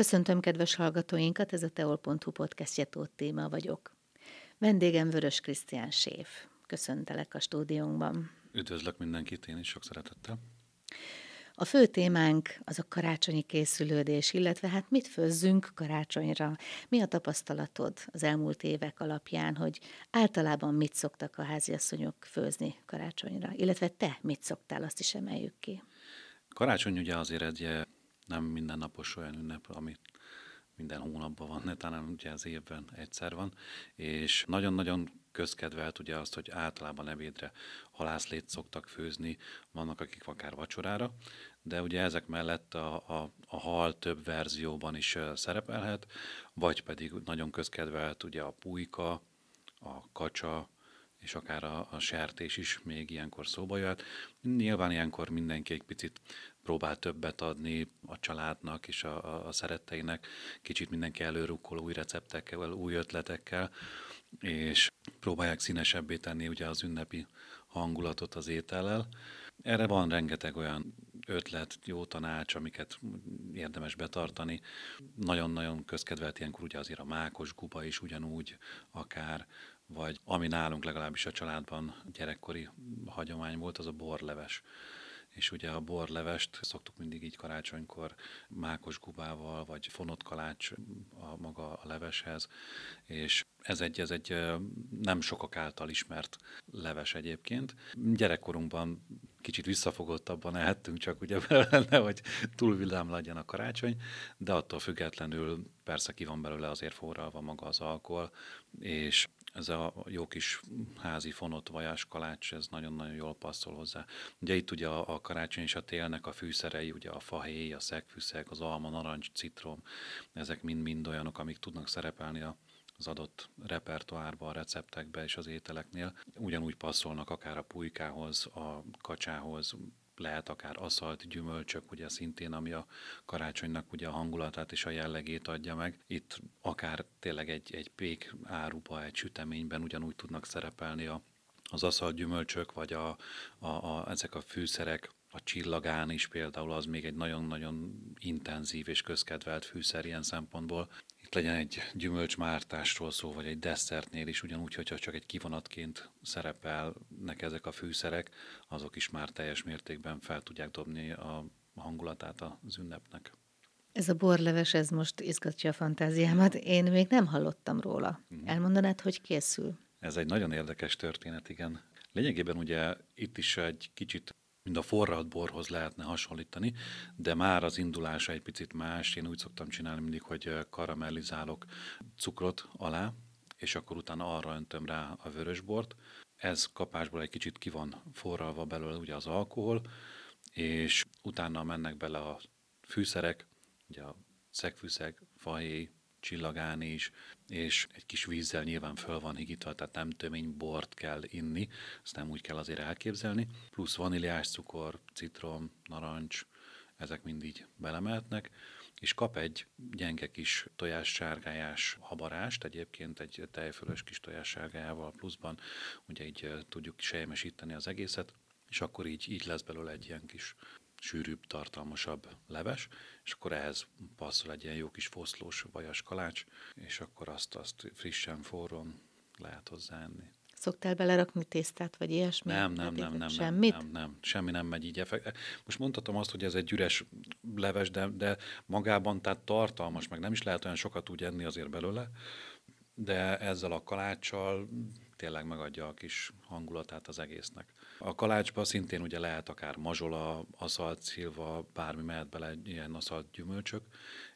Köszöntöm kedves hallgatóinkat, ez a teol.hu podcastje Tóth téma vagyok. Vendégem Vörös Krisztián Séf. Köszöntelek a stúdiónkban. Üdvözlök mindenkit, én is sok szeretettel. A fő témánk az a karácsonyi készülődés, illetve hát mit főzzünk karácsonyra. Mi a tapasztalatod az elmúlt évek alapján, hogy általában mit szoktak a háziasszonyok főzni karácsonyra, illetve te mit szoktál, azt is emeljük ki. Karácsony ugye azért egy nem mindennapos olyan ünnep, ami minden hónapban van, talán ugye az évben egyszer van, és nagyon-nagyon közkedvelt ugye azt, hogy általában ebédre halászlét szoktak főzni, vannak akik akár vacsorára, de ugye ezek mellett a, a, a hal több verzióban is szerepelhet, vagy pedig nagyon közkedvelt ugye a pulyka, a kacsa, és akár a, a sertés is még ilyenkor szóba jöhet. Nyilván ilyenkor mindenki egy picit próbál többet adni a családnak és a, a, szeretteinek, kicsit mindenki előrukkol új receptekkel, új ötletekkel, és próbálják színesebbé tenni ugye az ünnepi hangulatot az étellel. Erre van rengeteg olyan ötlet, jó tanács, amiket érdemes betartani. Nagyon-nagyon közkedvelt ilyenkor ugye azért a mákos guba is ugyanúgy, akár, vagy ami nálunk legalábbis a családban gyerekkori hagyomány volt, az a borleves és ugye a borlevest szoktuk mindig így karácsonykor mákos gubával, vagy fonott kalács a maga a leveshez, és ez egy, ez egy nem sokak által ismert leves egyébként. Gyerekkorunkban kicsit visszafogottabban ehettünk, csak ugye lenne, hogy túl villám legyen a karácsony, de attól függetlenül persze ki van belőle azért forralva maga az alkohol, és ez a jó kis házi fonott vajás kalács, ez nagyon-nagyon jól passzol hozzá. Ugye itt ugye a, a karácsony és a télnek a fűszerei, ugye a fahéj, a szegfűszeg, az alma, narancs, citrom, ezek mind-mind olyanok, amik tudnak szerepelni a, az adott repertoárba, a receptekbe és az ételeknél. Ugyanúgy passzolnak akár a pulykához, a kacsához, lehet akár aszalt gyümölcsök, ugye szintén, ami a karácsonynak ugye a hangulatát és a jellegét adja meg. Itt akár tényleg egy, egy pék áruba, egy süteményben ugyanúgy tudnak szerepelni a, az aszalt gyümölcsök, vagy a, a, a, ezek a fűszerek, a csillagán is például az még egy nagyon-nagyon intenzív és közkedvelt fűszer ilyen szempontból legyen egy gyümölcsmártásról szó, vagy egy desszertnél is, ugyanúgy, hogyha csak egy kivonatként szerepelnek ezek a fűszerek, azok is már teljes mértékben fel tudják dobni a hangulatát az ünnepnek. Ez a borleves, ez most izgatja a fantáziámat. Én még nem hallottam róla. Mm. Elmondanád, hogy készül? Ez egy nagyon érdekes történet, igen. Lényegében ugye itt is egy kicsit mind a forralt borhoz lehetne hasonlítani, de már az indulása egy picit más. Én úgy szoktam csinálni mindig, hogy karamellizálok cukrot alá, és akkor utána arra öntöm rá a vörösbort. Ez kapásból egy kicsit ki van forralva belőle ugye az alkohol, és utána mennek bele a fűszerek, ugye a szegfűszeg, fahéj, csillagán is, és egy kis vízzel nyilván föl van higítva, tehát nem tömény bort kell inni, ezt nem úgy kell azért elképzelni, plusz vaníliás cukor, citrom, narancs, ezek mind így belemehetnek, és kap egy gyenge kis tojássárgályás habarást, egyébként egy tejfölös kis tojássárgájával pluszban, ugye így tudjuk sejmesíteni az egészet, és akkor így, így lesz belőle egy ilyen kis sűrűbb, tartalmasabb leves, és akkor ehhez passzol egy ilyen jó kis foszlós vajas kalács, és akkor azt, azt frissen, forrón lehet hozzáenni. Szoktál belerakni tésztát, vagy ilyesmi? Nem, nem, nem, nem, Semmit? nem, nem, semmi nem megy így. Most mondhatom azt, hogy ez egy üres leves, de, de magában tehát tartalmas, meg nem is lehet olyan sokat úgy enni azért belőle, de ezzel a kaláccsal tényleg megadja a kis hangulatát az egésznek. A kalácsba szintén ugye lehet akár mazsola, aszalt, szilva, bármi mehet bele ilyen aszalt gyümölcsök,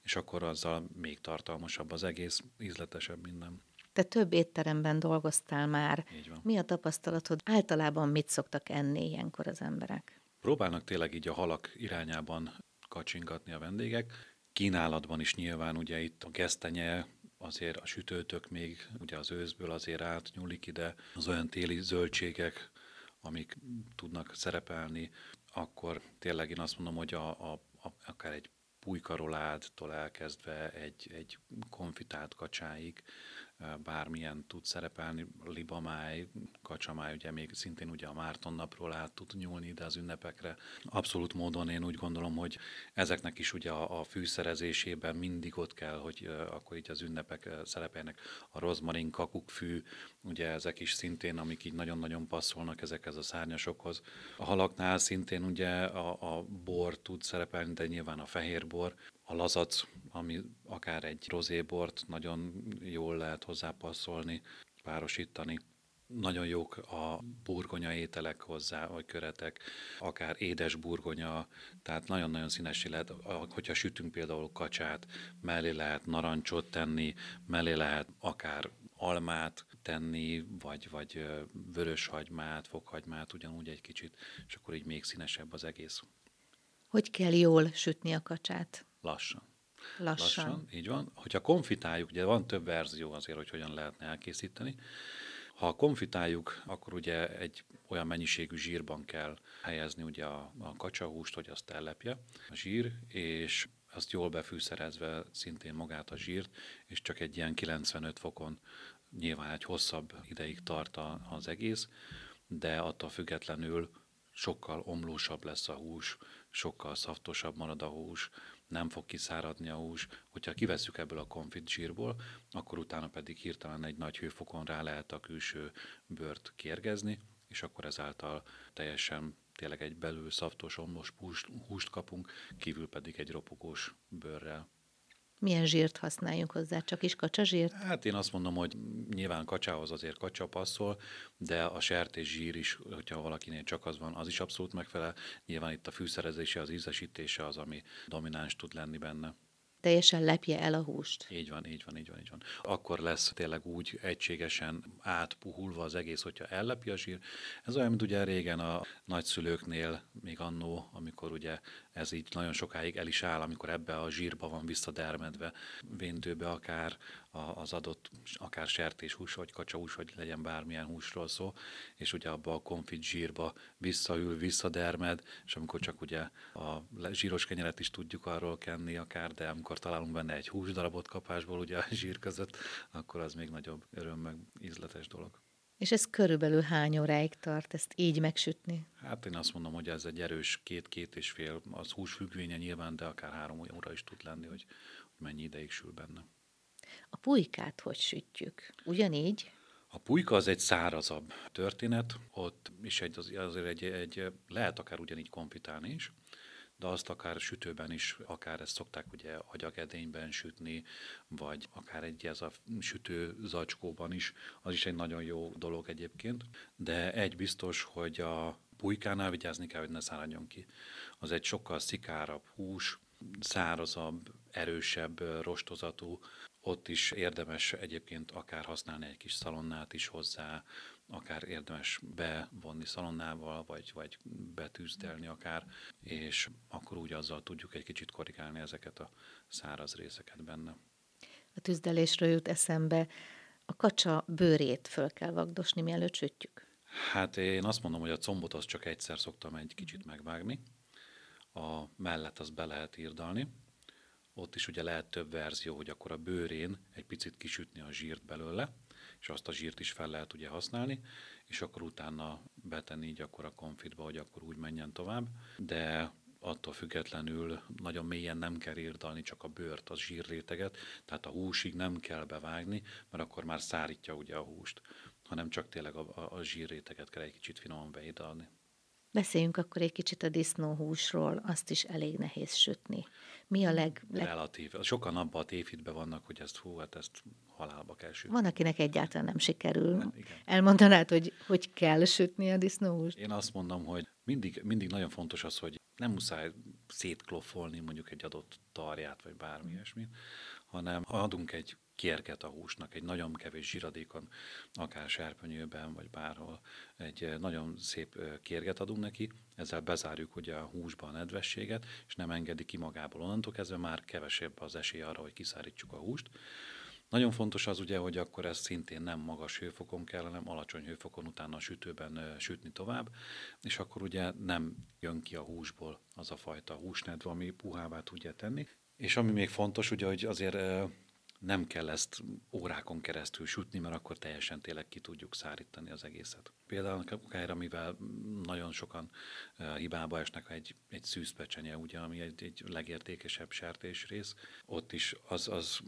és akkor azzal még tartalmasabb az egész, ízletesebb minden. Te több étteremben dolgoztál már. Így van. Mi a tapasztalatod? Általában mit szoktak enni ilyenkor az emberek? Próbálnak tényleg így a halak irányában kacsingatni a vendégek. Kínálatban is nyilván ugye itt a gesztenye, azért a sütőtök még ugye az őszből azért átnyúlik ide, az olyan téli zöldségek, amik tudnak szerepelni, akkor tényleg én azt mondom, hogy a, a, a, akár egy pulykaroládtól elkezdve egy, egy konfitált kacsáig, bármilyen tud szerepelni, libamáj, kacsamáj, ugye még szintén ugye a Márton napról át tud nyúlni ide az ünnepekre. Abszolút módon én úgy gondolom, hogy ezeknek is ugye a, a fűszerezésében mindig ott kell, hogy akkor így az ünnepek szerepelnek. A rozmarin, kakukkfű, ugye ezek is szintén, amik így nagyon-nagyon passzolnak ezekhez a szárnyasokhoz. A halaknál szintén ugye a, a bor tud szerepelni, de nyilván a fehér bor, a lazac, ami akár egy rozébort nagyon jól lehet hozzápasszolni, párosítani. Nagyon jók a burgonya ételek hozzá, vagy köretek, akár édes burgonya, tehát nagyon-nagyon színes lehet. Hogyha sütünk például kacsát, mellé lehet narancsot tenni, mellé lehet akár almát tenni, vagy, vagy vöröshagymát, fokhagymát, ugyanúgy egy kicsit, és akkor így még színesebb az egész. Hogy kell jól sütni a kacsát? Lassan. Lassan. Lassan, így van. Hogyha konfitáljuk, ugye van több verzió azért, hogy hogyan lehetne elkészíteni. Ha konfitáljuk, akkor ugye egy olyan mennyiségű zsírban kell helyezni ugye a, a kacsahúst, hogy azt ellepje a zsír, és azt jól befűszerezve szintén magát a zsírt, és csak egy ilyen 95 fokon nyilván egy hosszabb ideig tart az egész, de attól függetlenül sokkal omlósabb lesz a hús, sokkal szaftosabb marad a hús, nem fog kiszáradni a hús. Hogyha kivesszük ebből a konfit zsírból, akkor utána pedig hirtelen egy nagy hőfokon rá lehet a külső bőrt kérgezni, és akkor ezáltal teljesen tényleg egy belül szaftos, húst, húst kapunk, kívül pedig egy ropogós bőrrel. Milyen zsírt használjunk hozzá? Csak is kacsazsírt? Hát én azt mondom, hogy nyilván kacsához azért kacsa passzol, de a sertés zsír is, hogyha valakinél csak az van, az is abszolút megfelel. Nyilván itt a fűszerezése, az ízesítése az, ami domináns tud lenni benne teljesen lepje el a húst. Így van, így van, így van, így van. Akkor lesz tényleg úgy egységesen átpuhulva az egész, hogyha ellepi a zsír. Ez olyan, mint ugye régen a nagyszülőknél, még annó, amikor ugye ez így nagyon sokáig el is áll, amikor ebbe a zsírba van visszadermedve, véntőbe akár az adott, akár sertéshús, vagy kacsahús, vagy legyen bármilyen húsról szó, és ugye abba a konfit zsírba visszaül, visszadermed, és amikor csak ugye a zsíros kenyeret is tudjuk arról kenni akár, de amikor találunk benne egy húsdarabot kapásból ugye a zsír között, akkor az még nagyobb öröm, meg ízletes dolog. És ez körülbelül hány óráig tart ezt így megsütni? Hát én azt mondom, hogy ez egy erős két-két és fél, az hús függvénye nyilván, de akár három óra is tud lenni, hogy, hogy mennyi ideig sül benne. A pulykát hogy sütjük? Ugyanígy? A pulyka az egy szárazabb történet, ott is egy, azért egy, egy, lehet akár ugyanígy konfitálni is, de azt akár sütőben is, akár ezt szokták ugye agyagedényben sütni, vagy akár egy ez a sütő zacskóban is, az is egy nagyon jó dolog egyébként. De egy biztos, hogy a pulykánál vigyázni kell, hogy ne száradjon ki. Az egy sokkal szikárabb hús, szárazabb, erősebb rostozatú, ott is érdemes egyébként akár használni egy kis szalonnát is hozzá, akár érdemes bevonni szalonnával, vagy, vagy betűzdelni akár, és akkor úgy azzal tudjuk egy kicsit korrigálni ezeket a száraz részeket benne. A tűzdelésről jut eszembe, a kacsa bőrét föl kell vagdosni, mielőtt sütjük. Hát én azt mondom, hogy a combot az csak egyszer szoktam egy kicsit megvágni, a mellett az be lehet írdalni, ott is ugye lehet több verzió, hogy akkor a bőrén egy picit kisütni a zsírt belőle, és azt a zsírt is fel lehet ugye használni, és akkor utána betenni így a konfitba, hogy akkor úgy menjen tovább, de attól függetlenül nagyon mélyen nem kell írdalni csak a bőrt, az zsírréteget, tehát a húsig nem kell bevágni, mert akkor már szárítja ugye a húst, hanem csak tényleg a, a, a zsírréteget kell egy kicsit finoman beidalni. Beszéljünk akkor egy kicsit a disznóhúsról, azt is elég nehéz sütni. Mi a leg... leg... Relatív. Sokan abban a tévhitben vannak, hogy ezt hú, hát ezt halálba kell sütni. Van, akinek egyáltalán nem sikerül. Nem, igen. Elmondanád, hogy hogy kell sütni a disznóhúst? Én azt mondom, hogy mindig, mindig nagyon fontos az, hogy nem muszáj szétklofolni mondjuk egy adott tarját, vagy bármi ilyesmit, hanem ha adunk egy kérget a húsnak, egy nagyon kevés zsiradékon, akár serpenyőben, vagy bárhol, egy nagyon szép kérget adunk neki, ezzel bezárjuk ugye a húsba a nedvességet, és nem engedi ki magából. Onnantól kezdve már kevesebb az esély arra, hogy kiszárítsuk a húst. Nagyon fontos az ugye, hogy akkor ez szintén nem magas hőfokon kell, hanem alacsony hőfokon utána a sütőben sütni tovább, és akkor ugye nem jön ki a húsból az a fajta húsnedve, ami puhává tudja tenni. És ami még fontos, ugye, hogy azért nem kell ezt órákon keresztül sütni, mert akkor teljesen tényleg ki tudjuk szárítani az egészet. Például akár, amivel nagyon sokan uh, hibába esnek, egy, egy szűzpecsenye, ugye, ami egy, egy legértékesebb sertésrész, ott is az, az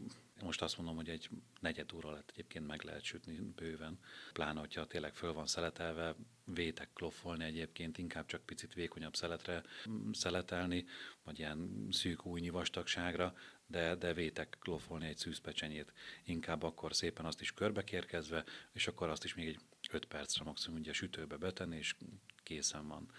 most azt mondom, hogy egy negyed óra alatt egyébként meg lehet sütni bőven, pláne, hogyha tényleg föl van szeletelve, vétek kloffolni egyébként, inkább csak picit vékonyabb szeletre szeletelni, vagy ilyen szűk újnyi vastagságra, de, de vétek kloffolni egy szűzpecsenyét. Inkább akkor szépen azt is körbekérkezve, és akkor azt is még egy 5 percre maximum ugye sütőbe betenni, és készen van.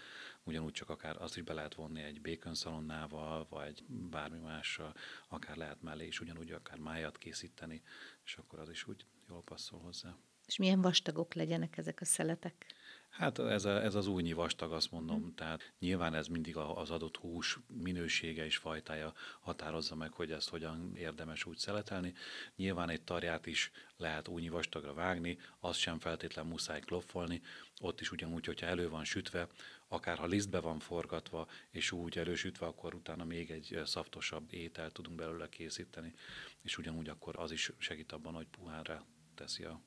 Ugyanúgy csak akár azt is be lehet vonni egy bacon szalonnával, vagy bármi mással, akár lehet mellé is ugyanúgy akár májat készíteni, és akkor az is úgy jól passzol hozzá. És milyen vastagok legyenek ezek a szeletek? Hát ez, a, ez az újnyi vastag, azt mondom. Hmm. Tehát nyilván ez mindig az adott hús minősége és fajtája határozza meg, hogy ezt hogyan érdemes úgy szeletelni. Nyilván egy tarját is lehet újnyi vastagra vágni, azt sem feltétlen muszáj kloffolni. Ott is ugyanúgy, hogyha elő van sütve, akár ha lisztbe van forgatva, és úgy elősütve, akkor utána még egy szaftosabb ételt tudunk belőle készíteni, és ugyanúgy akkor az is segít abban, hogy puhára teszi a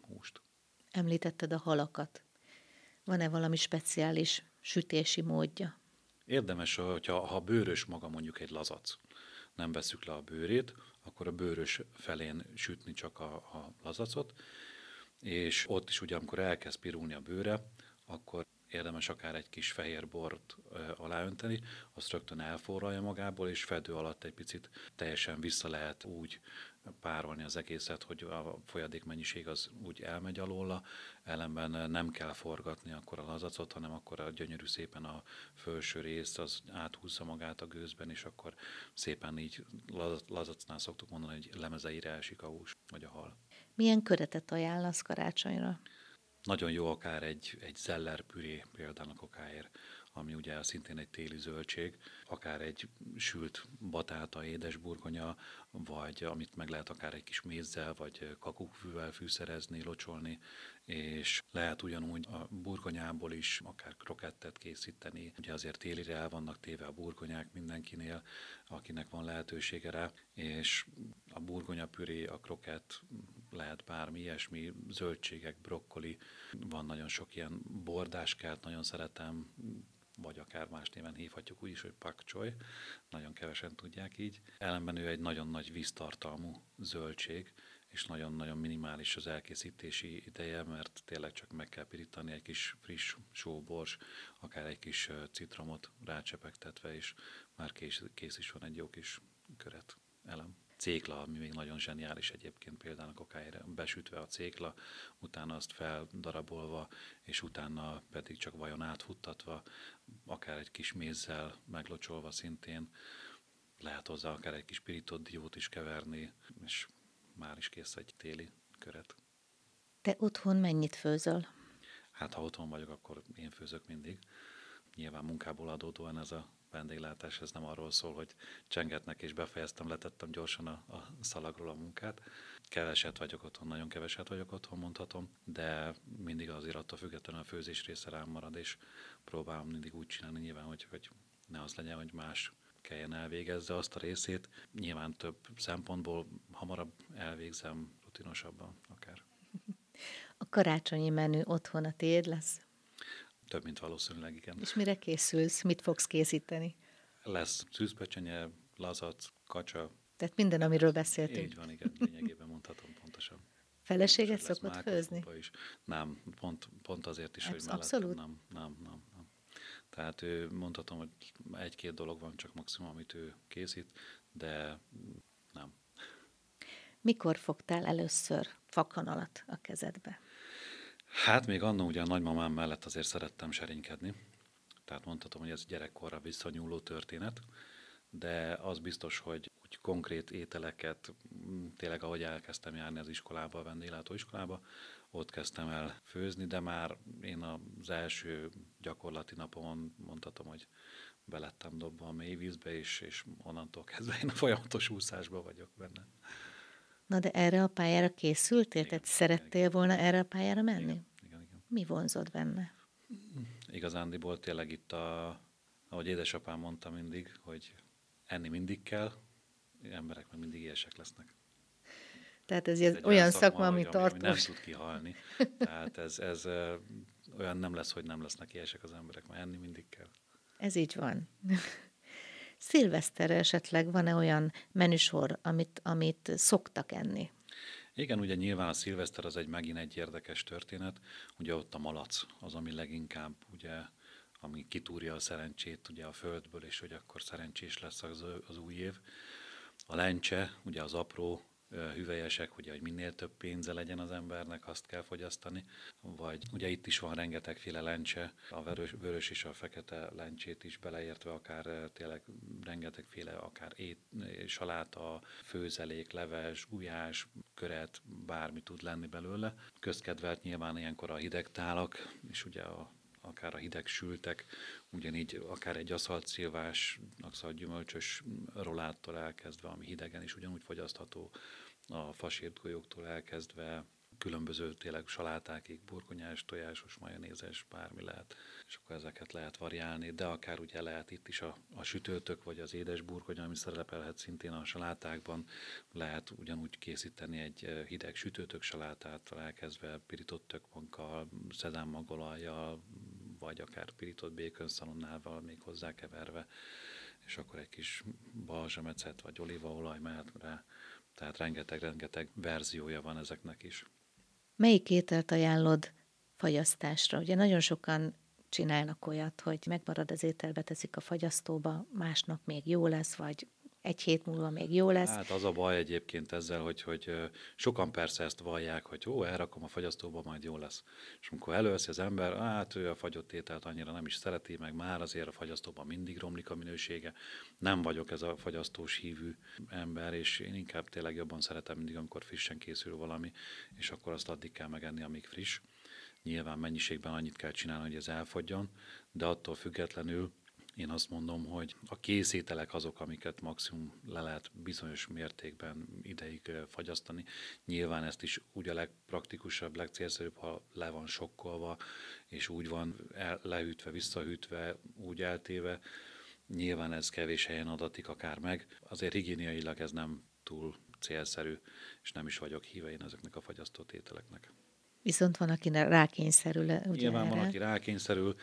húst. Említetted a halakat. Van-e valami speciális sütési módja? Érdemes, hogyha ha bőrös maga mondjuk egy lazac, nem veszük le a bőrét, akkor a bőrös felén sütni csak a, a lazacot, és ott is ugye, amikor elkezd pirulni a bőre, akkor érdemes akár egy kis fehér bort aláönteni, azt rögtön elforralja magából, és fedő alatt egy picit teljesen vissza lehet úgy párolni az egészet, hogy a folyadék mennyiség az úgy elmegy alóla, ellenben nem kell forgatni akkor a lazacot, hanem akkor a gyönyörű szépen a felső részt az áthúzza magát a gőzben, és akkor szépen így lazacnál szoktuk mondani, hogy lemezeire esik a hús, vagy a hal. Milyen köretet ajánlasz karácsonyra? Nagyon jó akár egy, egy zeller püré például a kokáért, ami ugye szintén egy téli zöldség, akár egy sült batáta, édesburgonya, vagy amit meg lehet akár egy kis mézzel, vagy kakukkfűvel fűszerezni, locsolni, és lehet ugyanúgy a burgonyából is akár krokettet készíteni. Ugye azért télire el vannak téve a burgonyák mindenkinél, akinek van lehetősége rá, és a burgonyapüré, a krokett, lehet bármi ilyesmi, zöldségek, brokkoli, van nagyon sok ilyen bordáskát, nagyon szeretem, vagy akár más néven hívhatjuk úgy is, hogy pakcsoly, nagyon kevesen tudják így. Ellenben ő egy nagyon nagy víztartalmú zöldség, és nagyon-nagyon minimális az elkészítési ideje, mert tényleg csak meg kell pirítani egy kis friss sóbors, akár egy kis citromot rácsepegtetve, és már kész, kész is van egy jó kis köret elem cékla, ami még nagyon zseniális egyébként például a kokáért, besütve a cékla, utána azt feldarabolva, és utána pedig csak vajon átfuttatva, akár egy kis mézzel meglocsolva szintén, lehet hozzá akár egy kis pirított diót is keverni, és már is kész egy téli köret. Te otthon mennyit főzöl? Hát ha otthon vagyok, akkor én főzök mindig. Nyilván munkából adódóan ez a vendéglátás, ez nem arról szól, hogy csengetnek és befejeztem, letettem gyorsan a, a szalagról a munkát. Keveset vagyok otthon, nagyon keveset vagyok otthon, mondhatom, de mindig azért attól függetlenül a főzés része rám marad, és próbálom mindig úgy csinálni nyilván, hogy, hogy ne az legyen, hogy más kelljen elvégezze azt a részét. Nyilván több szempontból hamarabb elvégzem, rutinosabban akár. A karácsonyi menü otthon a tiéd lesz? Több, mint valószínűleg, igen. És mire készülsz? Mit fogsz készíteni? Lesz szűzpecsenye, lazac, kacsa. Tehát minden, amiről beszéltünk. Így van, igen, lényegében mondhatom pontosan. Feleséget szokott főzni? Is. Nem, pont, pont azért is, Absz- hogy Abszolút? Nem, nem, nem, nem. Tehát ő, mondhatom, hogy egy-két dolog van csak maximum, amit ő készít, de nem. Mikor fogtál először fakanalat a kezedbe? Hát még annó ugye a nagymamám mellett azért szerettem serénykedni, tehát mondhatom, hogy ez gyerekkorra visszanyúló történet, de az biztos, hogy úgy konkrét ételeket, tényleg ahogy elkezdtem járni az iskolába, a vendéglátóiskolába, ott kezdtem el főzni, de már én az első gyakorlati napon mondhatom, hogy belettem dobva a mély vízbe, és, és onnantól kezdve én a folyamatos úszásba vagyok benne. Na de erre a pályára készültél? Igen, Tehát szerettél igen, volna erre a pályára menni? Igen, igen, igen. Mi vonzott benne? Igazándiból tényleg itt, a, ahogy édesapám mondta mindig, hogy enni mindig kell, emberek meg mindig ilyesek lesznek. Tehát ez, ez olyan szakma, szakma ami tartós. Ami nem tud kihalni. Tehát ez, ez olyan nem lesz, hogy nem lesznek ilyesek az emberek, mert enni mindig kell. Ez így van. Szilveszterre esetleg van-e olyan menüsor, amit, amit szoktak enni? Igen, ugye nyilván a szilveszter az egy megint egy érdekes történet. Ugye ott a malac az, ami leginkább ugye ami kitúrja a szerencsét ugye a földből, és hogy akkor szerencsés lesz az, az új év. A lencse, ugye az apró hüvelyesek, ugye, hogy minél több pénze legyen az embernek, azt kell fogyasztani, vagy ugye itt is van rengetegféle lencse, a vörös, vörös és a fekete lencsét is beleértve, akár tényleg rengetegféle, akár ét, saláta, főzelék, leves, gulyás, köret, bármi tud lenni belőle. Közkedvelt nyilván ilyenkor a hideg tálak, és ugye a akár a hideg sültek, ugyanígy akár egy aszalt szilvásnak gyümölcsös roláttól elkezdve, ami hidegen is ugyanúgy fogyasztható, a fasírt golyóktól elkezdve különböző tényleg salátákig, burgonyás, tojásos, majonézes, bármi lehet, és akkor ezeket lehet variálni, de akár ugye lehet itt is a, a sütőtök, vagy az édes burgonya, ami szerepelhet szintén a salátákban, lehet ugyanúgy készíteni egy hideg sütőtök salátát, elkezdve pirított tökmankkal, szezámmagolajjal, vagy akár pirított békönszalonnával még hozzákeverve, és akkor egy kis balzsamecet vagy olívaolaj mehet rá, tehát rengeteg-rengeteg verziója van ezeknek is. Melyik ételt ajánlod fagyasztásra? Ugye nagyon sokan csinálnak olyat, hogy megmarad az ételbe, teszik a fagyasztóba, másnap még jó lesz, vagy egy hét múlva még jó lesz. Hát az a baj egyébként ezzel, hogy, hogy sokan persze ezt vallják, hogy jó, elrakom a fagyasztóba, majd jó lesz. És amikor előveszi az ember, hát ő a fagyott ételt annyira nem is szereti, meg már azért a fagyasztóban mindig romlik a minősége. Nem vagyok ez a fagyasztós hívű ember, és én inkább tényleg jobban szeretem mindig, amikor frissen készül valami, és akkor azt addig kell megenni, amíg friss. Nyilván mennyiségben annyit kell csinálni, hogy ez elfogyjon, de attól függetlenül én azt mondom, hogy a készételek azok, amiket maximum le lehet bizonyos mértékben ideig fagyasztani. Nyilván ezt is úgy a legpraktikusabb, legcélszerűbb, ha le van sokkolva, és úgy van el, lehűtve, visszahűtve, úgy eltéve. Nyilván ez kevés helyen adatik akár meg. Azért higiéniailag ez nem túl célszerű, és nem is vagyok híve én ezeknek a fagyasztott ételeknek. Viszont van, aki rákényszerül. Ugye nyilván erre. van, aki rákényszerül.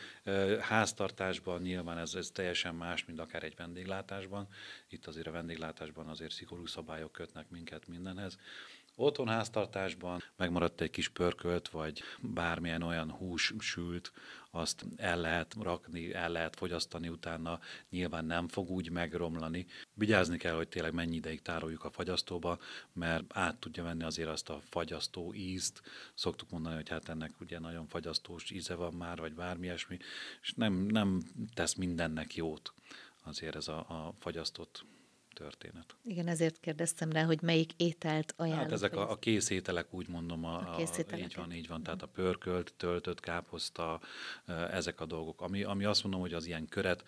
Háztartásban nyilván ez, ez teljesen más, mint akár egy vendéglátásban. Itt azért a vendéglátásban azért szigorú szabályok kötnek minket mindenhez. Otthon háztartásban megmaradt egy kis pörkölt, vagy bármilyen olyan hús sült, azt el lehet rakni, el lehet fogyasztani utána, nyilván nem fog úgy megromlani. Vigyázni kell, hogy tényleg mennyi ideig tároljuk a fagyasztóba, mert át tudja venni azért azt a fagyasztó ízt. Szoktuk mondani, hogy hát ennek ugye nagyon fagyasztós íze van már, vagy bármi ilyesmi, és nem, nem tesz mindennek jót azért ez a, a fagyasztott történet. Igen, ezért kérdeztem rá, hogy melyik ételt ajánlok. Hát ezek a, a kész ételek, úgy mondom, a, a, a így van, így van, tehát a pörkölt, töltött káposzta, ezek a dolgok. Ami, ami azt mondom, hogy az ilyen köret,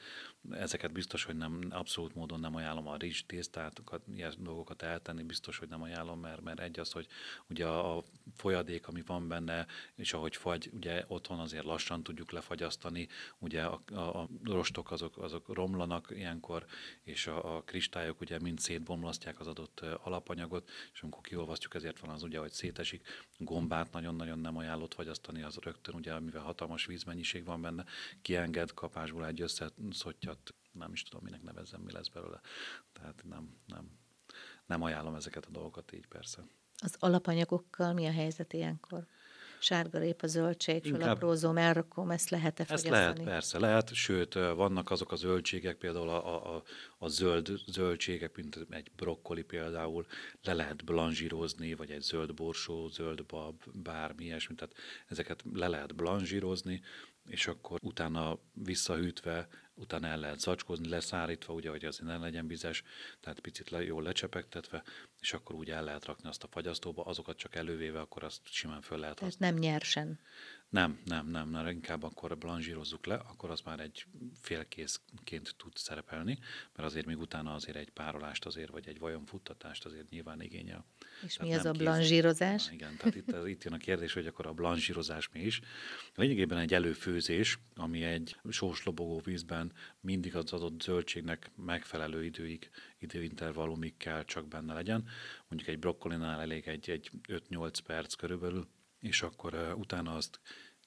ezeket biztos, hogy nem, abszolút módon nem ajánlom a rizs tésztát, ilyen dolgokat eltenni, biztos, hogy nem ajánlom, mert, mert egy az, hogy ugye a folyadék, ami van benne, és ahogy fagy, ugye otthon azért lassan tudjuk lefagyasztani, ugye a, a, a rostok azok, azok romlanak ilyenkor, és a, a kristályok ugye mind szétbomlasztják az adott alapanyagot, és amikor kiolvasztjuk, ezért van az ugye, hogy szétesik. Gombát nagyon-nagyon nem ajánlott fagyasztani, az rögtön ugye, mivel hatalmas vízmennyiség van benne, kienged kapásból egy összeszottyat, nem is tudom, minek nevezzem, mi lesz belőle. Tehát nem, nem, nem ajánlom ezeket a dolgokat így persze. Az alapanyagokkal mi a helyzet ilyenkor? sárgarép, a zöldség, felaprózom, elrakom, ezt lehet-e Ezt lehet, persze, lehet, sőt, vannak azok a zöldségek, például a, a, a zöld zöldségek, mint egy brokkoli például, le lehet blanzsírozni, vagy egy zöld borsó, zöld bab, bármi ilyesmi, tehát ezeket le lehet blanzsírozni, és akkor utána visszahűtve, utána el lehet zacskózni, leszárítva, ugye, hogy azért ne legyen vizes, tehát picit le, jól lecsepegtetve, és akkor úgy el lehet rakni azt a fagyasztóba, azokat csak elővéve, akkor azt simán föl lehet használni. Tehát nem nyersen. Nem, nem, nem, nem, inkább akkor blanzsírozzuk le, akkor az már egy félkészként tud szerepelni, mert azért még utána azért egy párolást azért, vagy egy futtatást azért nyilván igényel. És tehát mi az a blanzsírozás? Igen, tehát itt, itt jön a kérdés, hogy akkor a blanzsírozás mi is. Lényegében egy előfőzés, ami egy sós lobogó vízben mindig az adott zöldségnek megfelelő időig, időintervallumig kell csak benne legyen. Mondjuk egy brokkolinál elég egy, egy 5-8 perc körülbelül, és akkor uh, utána azt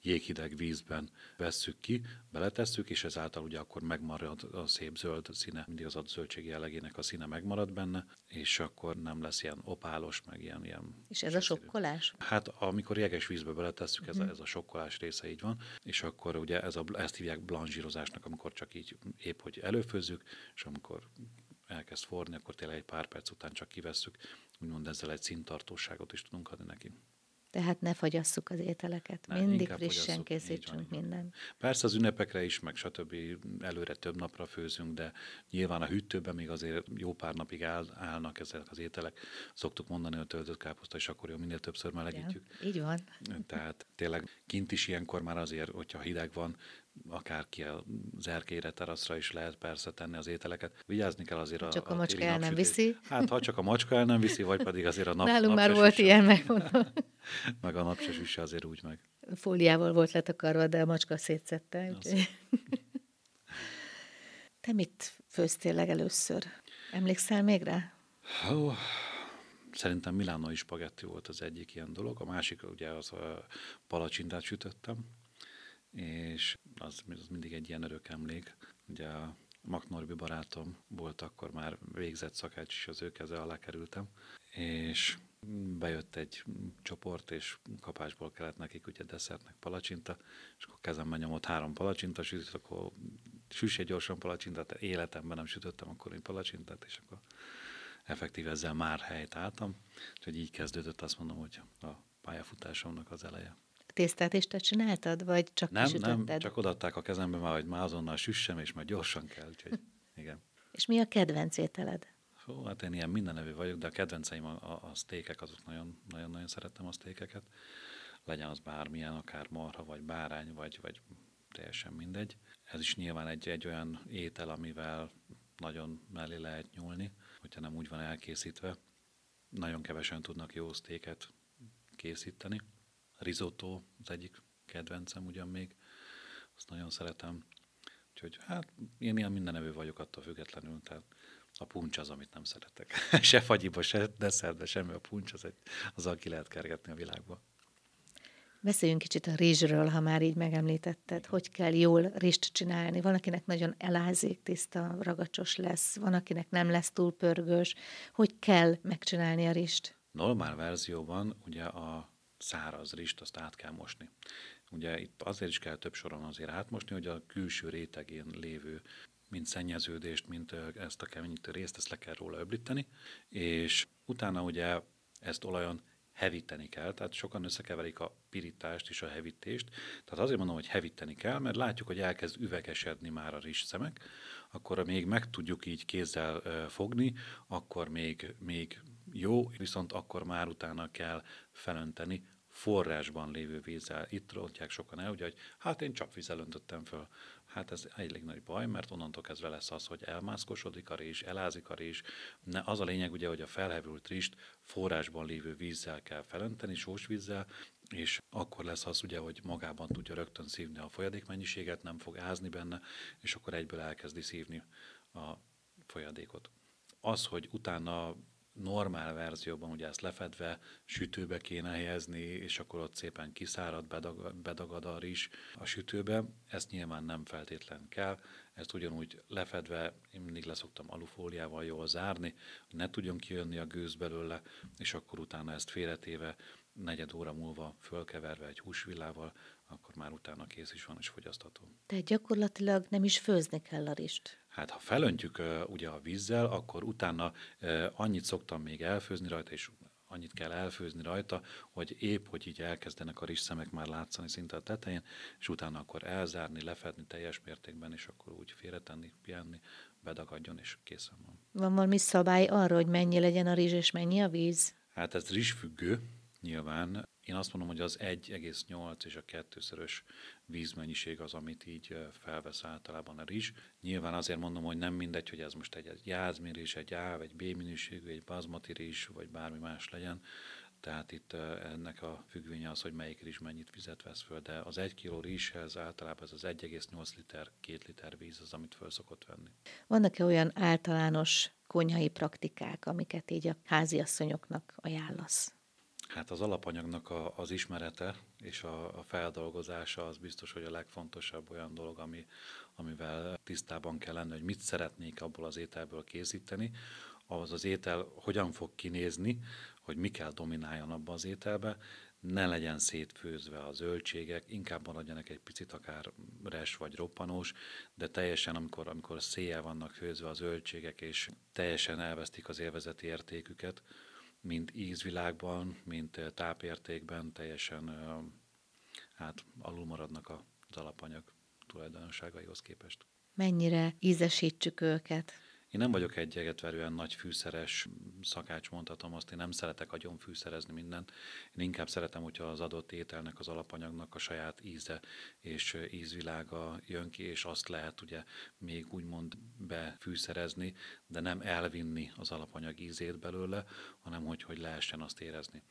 jéghideg vízben vesszük ki, beletesszük, és ezáltal ugye akkor megmarad a szép zöld színe, mindig az a zöldség jellegének a színe megmarad benne, és akkor nem lesz ilyen opálos, meg ilyen... ilyen és ez a sokkolás? Hát amikor jeges vízbe beletesszük, ez, a, mhm. ez a sokkolás része így van, és akkor ugye ez a, ezt hívják blanzsírozásnak, amikor csak így épp, hogy előfőzzük, és amikor elkezd forni, akkor tényleg egy pár perc után csak kivesszük, úgymond ezzel egy színtartóságot is tudunk adni neki. Tehát ne fagyasszuk az ételeket. Ne, Mindig frissen készítsünk minden. Persze az ünnepekre is, meg stb. előre több napra főzünk, de nyilván a hűtőben még azért jó pár napig áll, állnak ezek az ételek. Szoktuk mondani, hogy töltött káposzta, és akkor jó, minél többször melegítjük. Ja, így van. Tehát tényleg kint is ilyenkor már azért, hogyha hideg van, akár ki az erkére, teraszra is lehet persze tenni az ételeket. Vigyázni kell azért a Csak a, a macska el nem viszi. Hát, ha csak a macska el nem viszi, vagy pedig azért a nap Nálunk már volt ilyen, megmondom. meg a nap se süsse azért úgy meg. Fóliával volt letakarva, de a macska szétszette. Te mit főztél legelőször? Emlékszel még rá? Oh, szerintem Milánoi spagetti volt az egyik ilyen dolog, a másik ugye az a palacsintát sütöttem, és az, az mindig egy ilyen örök emlék. Ugye a Maknorbi barátom volt akkor már végzett szakács, és az ő keze alá kerültem, és bejött egy csoport, és kapásból kellett nekik ugye desszertnek palacsinta, és akkor kezemben nyomott három palacsinta, sütött, akkor süsse gyorsan palacsintát, életemben nem sütöttem akkor én palacsintát, és akkor effektív ezzel már helyt álltam, úgyhogy így kezdődött azt mondom, hogy a pályafutásomnak az eleje tésztát is te csináltad, vagy csak Nem, nem, csak odaadták a kezembe már, hogy már azonnal süssem, és már gyorsan kell, úgyhogy igen. és mi a kedvenc ételed? Hú, hát én ilyen mindenevő vagyok, de a kedvenceim a, a, a sztékek, azok nagyon-nagyon szerettem a sztékeket. Legyen az bármilyen, akár marha, vagy bárány, vagy, vagy teljesen mindegy. Ez is nyilván egy, egy olyan étel, amivel nagyon mellé lehet nyúlni, hogyha nem úgy van elkészítve. Nagyon kevesen tudnak jó sztéket készíteni risotto az egyik kedvencem ugyan még, azt nagyon szeretem. Úgyhogy hát én ilyen mindenevő vagyok attól függetlenül, tehát a puncs az, amit nem szeretek. se fagyiba, se desszertbe, semmi a puncs, az egy, azzal ki lehet kergetni a világba. Beszéljünk kicsit a rizsről, ha már így megemlítetted, hogy kell jól rizst csinálni. Van, akinek nagyon elázik, tiszta, ragacsos lesz, van, akinek nem lesz túl pörgős. Hogy kell megcsinálni a rizst? Normál verzióban ugye a száraz rist, azt át kell mosni. Ugye itt azért is kell több soron azért átmosni, hogy a külső rétegén lévő mint szennyeződést, mint ezt a keményítő részt, ezt le kell róla öblíteni, és utána ugye ezt olajon hevíteni kell, tehát sokan összekeverik a pirítást és a hevítést. Tehát azért mondom, hogy hevíteni kell, mert látjuk, hogy elkezd üvegesedni már a szemek, akkor még meg tudjuk így kézzel fogni, akkor még, még jó, viszont akkor már utána kell felönteni forrásban lévő vízzel. Itt rontják sokan el, ugye, hogy hát én csak vízzel öntöttem föl. Hát ez elég nagy baj, mert onnantól kezdve lesz az, hogy elmászkosodik a rizs, elázik a rizs. Ne, az a lényeg ugye, hogy a felhevült rizst forrásban lévő vízzel kell felönteni, sós vízzel, és akkor lesz az ugye, hogy magában tudja rögtön szívni a folyadékmennyiséget, nem fog ázni benne, és akkor egyből elkezdi szívni a folyadékot. Az, hogy utána normál verzióban ugye ezt lefedve sütőbe kéne helyezni, és akkor ott szépen kiszárad, bedagad, bedagad a rizs a sütőbe. Ezt nyilván nem feltétlen kell, ezt ugyanúgy lefedve, én mindig leszoktam alufóliával jól zárni, hogy ne tudjon kijönni a gőz belőle, és akkor utána ezt félretéve, negyed óra múlva fölkeverve egy húsvillával, akkor már utána kész is van és fogyasztható. Tehát gyakorlatilag nem is főzni kell a rist. Hát ha felöntjük ugye a vízzel, akkor utána annyit szoktam még elfőzni rajta, és annyit kell elfőzni rajta, hogy épp, hogy így elkezdenek a szemek már látszani szinte a tetején, és utána akkor elzárni, lefedni teljes mértékben, és akkor úgy félretenni, pihenni, bedagadjon, és készen van. Van valami szabály arra, hogy mennyi legyen a rizs, és mennyi a víz? Hát ez rizsfüggő, nyilván. Én azt mondom, hogy az 1,8 és a kettőszörös vízmennyiség az, amit így felvesz általában a rizs. Nyilván azért mondom, hogy nem mindegy, hogy ez most egy jázmérés, egy A, egy B minőségű, egy bazmati rizs, vagy bármi más legyen. Tehát itt ennek a függvénye az, hogy melyik rizs mennyit vizet vesz föl, de az 1 kg rizshez általában ez az 1,8 liter, 2 liter víz az, amit föl szokott venni. Vannak-e olyan általános konyhai praktikák, amiket így a háziasszonyoknak ajánlasz? Hát az alapanyagnak a, az ismerete és a, a feldolgozása az biztos, hogy a legfontosabb olyan dolog, ami, amivel tisztában kell lenni, hogy mit szeretnék abból az ételből készíteni, az az étel hogyan fog kinézni, hogy mi kell domináljon abba az ételbe, ne legyen szétfőzve a zöldségek, inkább maradjanak egy picit akár res vagy roppanós, de teljesen amikor, amikor széjjel vannak főzve a zöldségek, és teljesen elvesztik az élvezeti értéküket, mint ízvilágban, mint tápértékben teljesen hát alul maradnak az alapanyag tulajdonságaihoz képest. Mennyire ízesítsük őket? Én nem vagyok egy egetverően nagy fűszeres szakács, mondhatom azt, én nem szeretek agyon fűszerezni mindent. Én inkább szeretem, hogyha az adott ételnek, az alapanyagnak a saját íze és ízvilága jön ki, és azt lehet ugye még úgymond befűszerezni, de nem elvinni az alapanyag ízét belőle, hanem hogy, hogy lehessen azt érezni.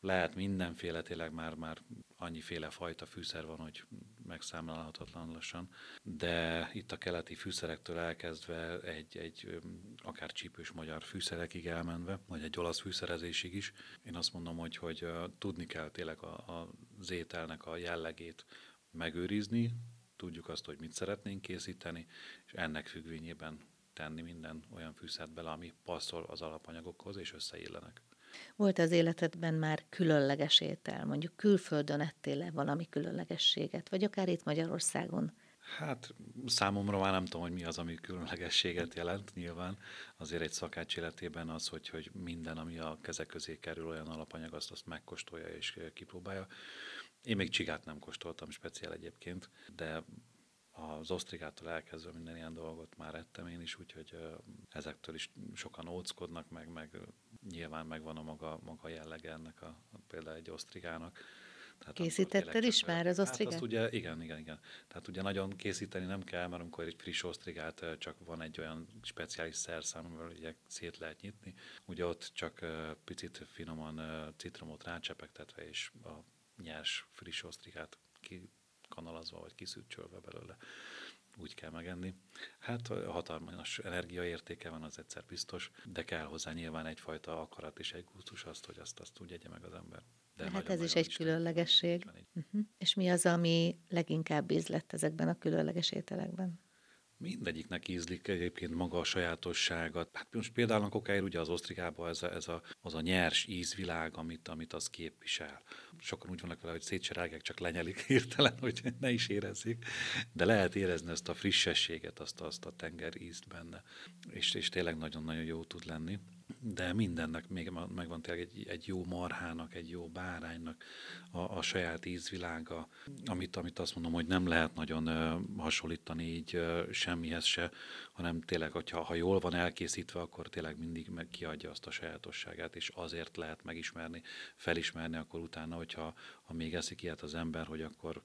Lehet mindenféle, tényleg már, már annyiféle fajta fűszer van, hogy megszámlálhatatlan lassan, de itt a keleti fűszerektől elkezdve egy, egy akár csípős magyar fűszerekig elmenve, vagy egy olasz fűszerezésig is, én azt mondom, hogy, hogy tudni kell tényleg a, a, az ételnek a jellegét megőrizni, tudjuk azt, hogy mit szeretnénk készíteni, és ennek függvényében tenni minden olyan fűszert bele, ami passzol az alapanyagokhoz, és összeillenek. Volt az életedben már különleges étel? Mondjuk külföldön ettél-e valami különlegességet, vagy akár itt Magyarországon? Hát számomra már nem tudom, hogy mi az, ami különlegességet jelent nyilván. Azért egy szakács életében az, hogy, hogy minden, ami a keze közé kerül, olyan alapanyag, azt, azt megkóstolja és kipróbálja. Én még csigát nem kóstoltam speciál egyébként, de az osztrigától elkezdve minden ilyen dolgot már ettem én is, úgyhogy ezektől is sokan óckodnak, meg, meg nyilván megvan a maga, maga jellege ennek a, a például egy osztrigának. Tehát Készítetted is már az osztrigát? Hát azt ugye, igen, igen, igen. Tehát ugye nagyon készíteni nem kell, mert amikor egy friss osztrigát csak van egy olyan speciális szerszám, amivel ugye szét lehet nyitni, ugye ott csak picit finoman citromot rácsepegtetve, és a nyers friss osztrigát kikanalazva, vagy kiszűcsölve belőle úgy kell megenni. Hát hatalmas energiaértéke van, az egyszer biztos, de kell hozzá nyilván egyfajta akarat és egy gusztus azt, hogy azt, azt úgy egye meg az ember. De hát nagyon, ez is egy különlegesség. Uh-huh. És mi az, ami leginkább ízlett ezekben a különleges ételekben? Mindegyiknek ízlik egyébként maga a sajátossága. Hát most például a kokáért ugye az osztrigában ez a, ez a, az a nyers ízvilág, amit, amit az képvisel. Sokan úgy vannak vele, hogy szétserágják, csak lenyelik hirtelen, hogy ne is érezzék. De lehet érezni ezt a frissességet, azt, azt a tenger ízt benne. És, és tényleg nagyon-nagyon jó tud lenni de mindennek még megvan tényleg egy, egy jó marhának, egy jó báránynak a, a saját ízvilága, amit, amit azt mondom, hogy nem lehet nagyon uh, hasonlítani így uh, semmihez se, hanem tényleg, hogyha ha jól van elkészítve, akkor tényleg mindig meg kiadja azt a sajátosságát, és azért lehet megismerni, felismerni akkor utána, hogyha ha még eszik ilyet az ember, hogy akkor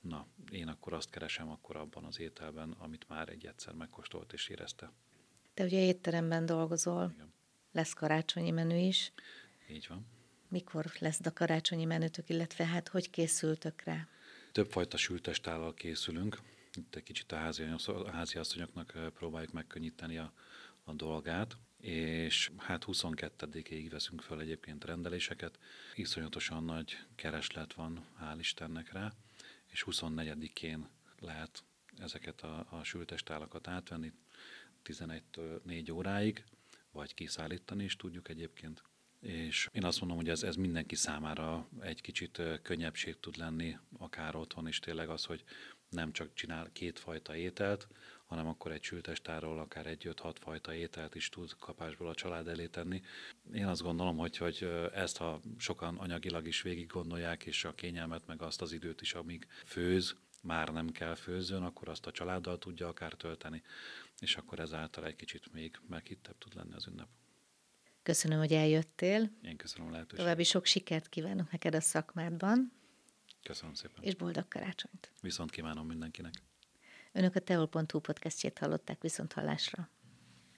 na, én akkor azt keresem akkor abban az ételben, amit már egy egyszer megkóstolt és érezte. Te ugye étteremben dolgozol. Igen lesz karácsonyi menü is. Így van. Mikor lesz a karácsonyi menütök, illetve hát hogy készültök rá? Többfajta sültestállal készülünk. Itt egy kicsit a házi, a házi asszonyoknak próbáljuk megkönnyíteni a, a dolgát, és hát 22-ig veszünk föl egyébként rendeléseket. Iszonyatosan nagy kereslet van, hál' Istennek rá, és 24-én lehet ezeket a, a sültestálakat átvenni 11-től 4 óráig vagy kiszállítani is tudjuk egyébként. És én azt mondom, hogy ez, ez mindenki számára egy kicsit könnyebbség tud lenni, akár otthon is tényleg az, hogy nem csak csinál kétfajta ételt, hanem akkor egy sültestáról akár egy öt-hat fajta ételt is tud kapásból a család elé tenni. Én azt gondolom, hogy, hogy ezt ha sokan anyagilag is végig gondolják, és a kényelmet, meg azt az időt is, amíg főz, már nem kell főzön, akkor azt a családdal tudja akár tölteni és akkor ezáltal egy kicsit még meghittebb tud lenni az ünnep. Köszönöm, hogy eljöttél. Én köszönöm a lehetőséget. További sok sikert kívánok neked a szakmádban. Köszönöm szépen. És boldog karácsonyt. Viszont kívánom mindenkinek. Önök a teol.hu podcastjét hallották viszont hallásra.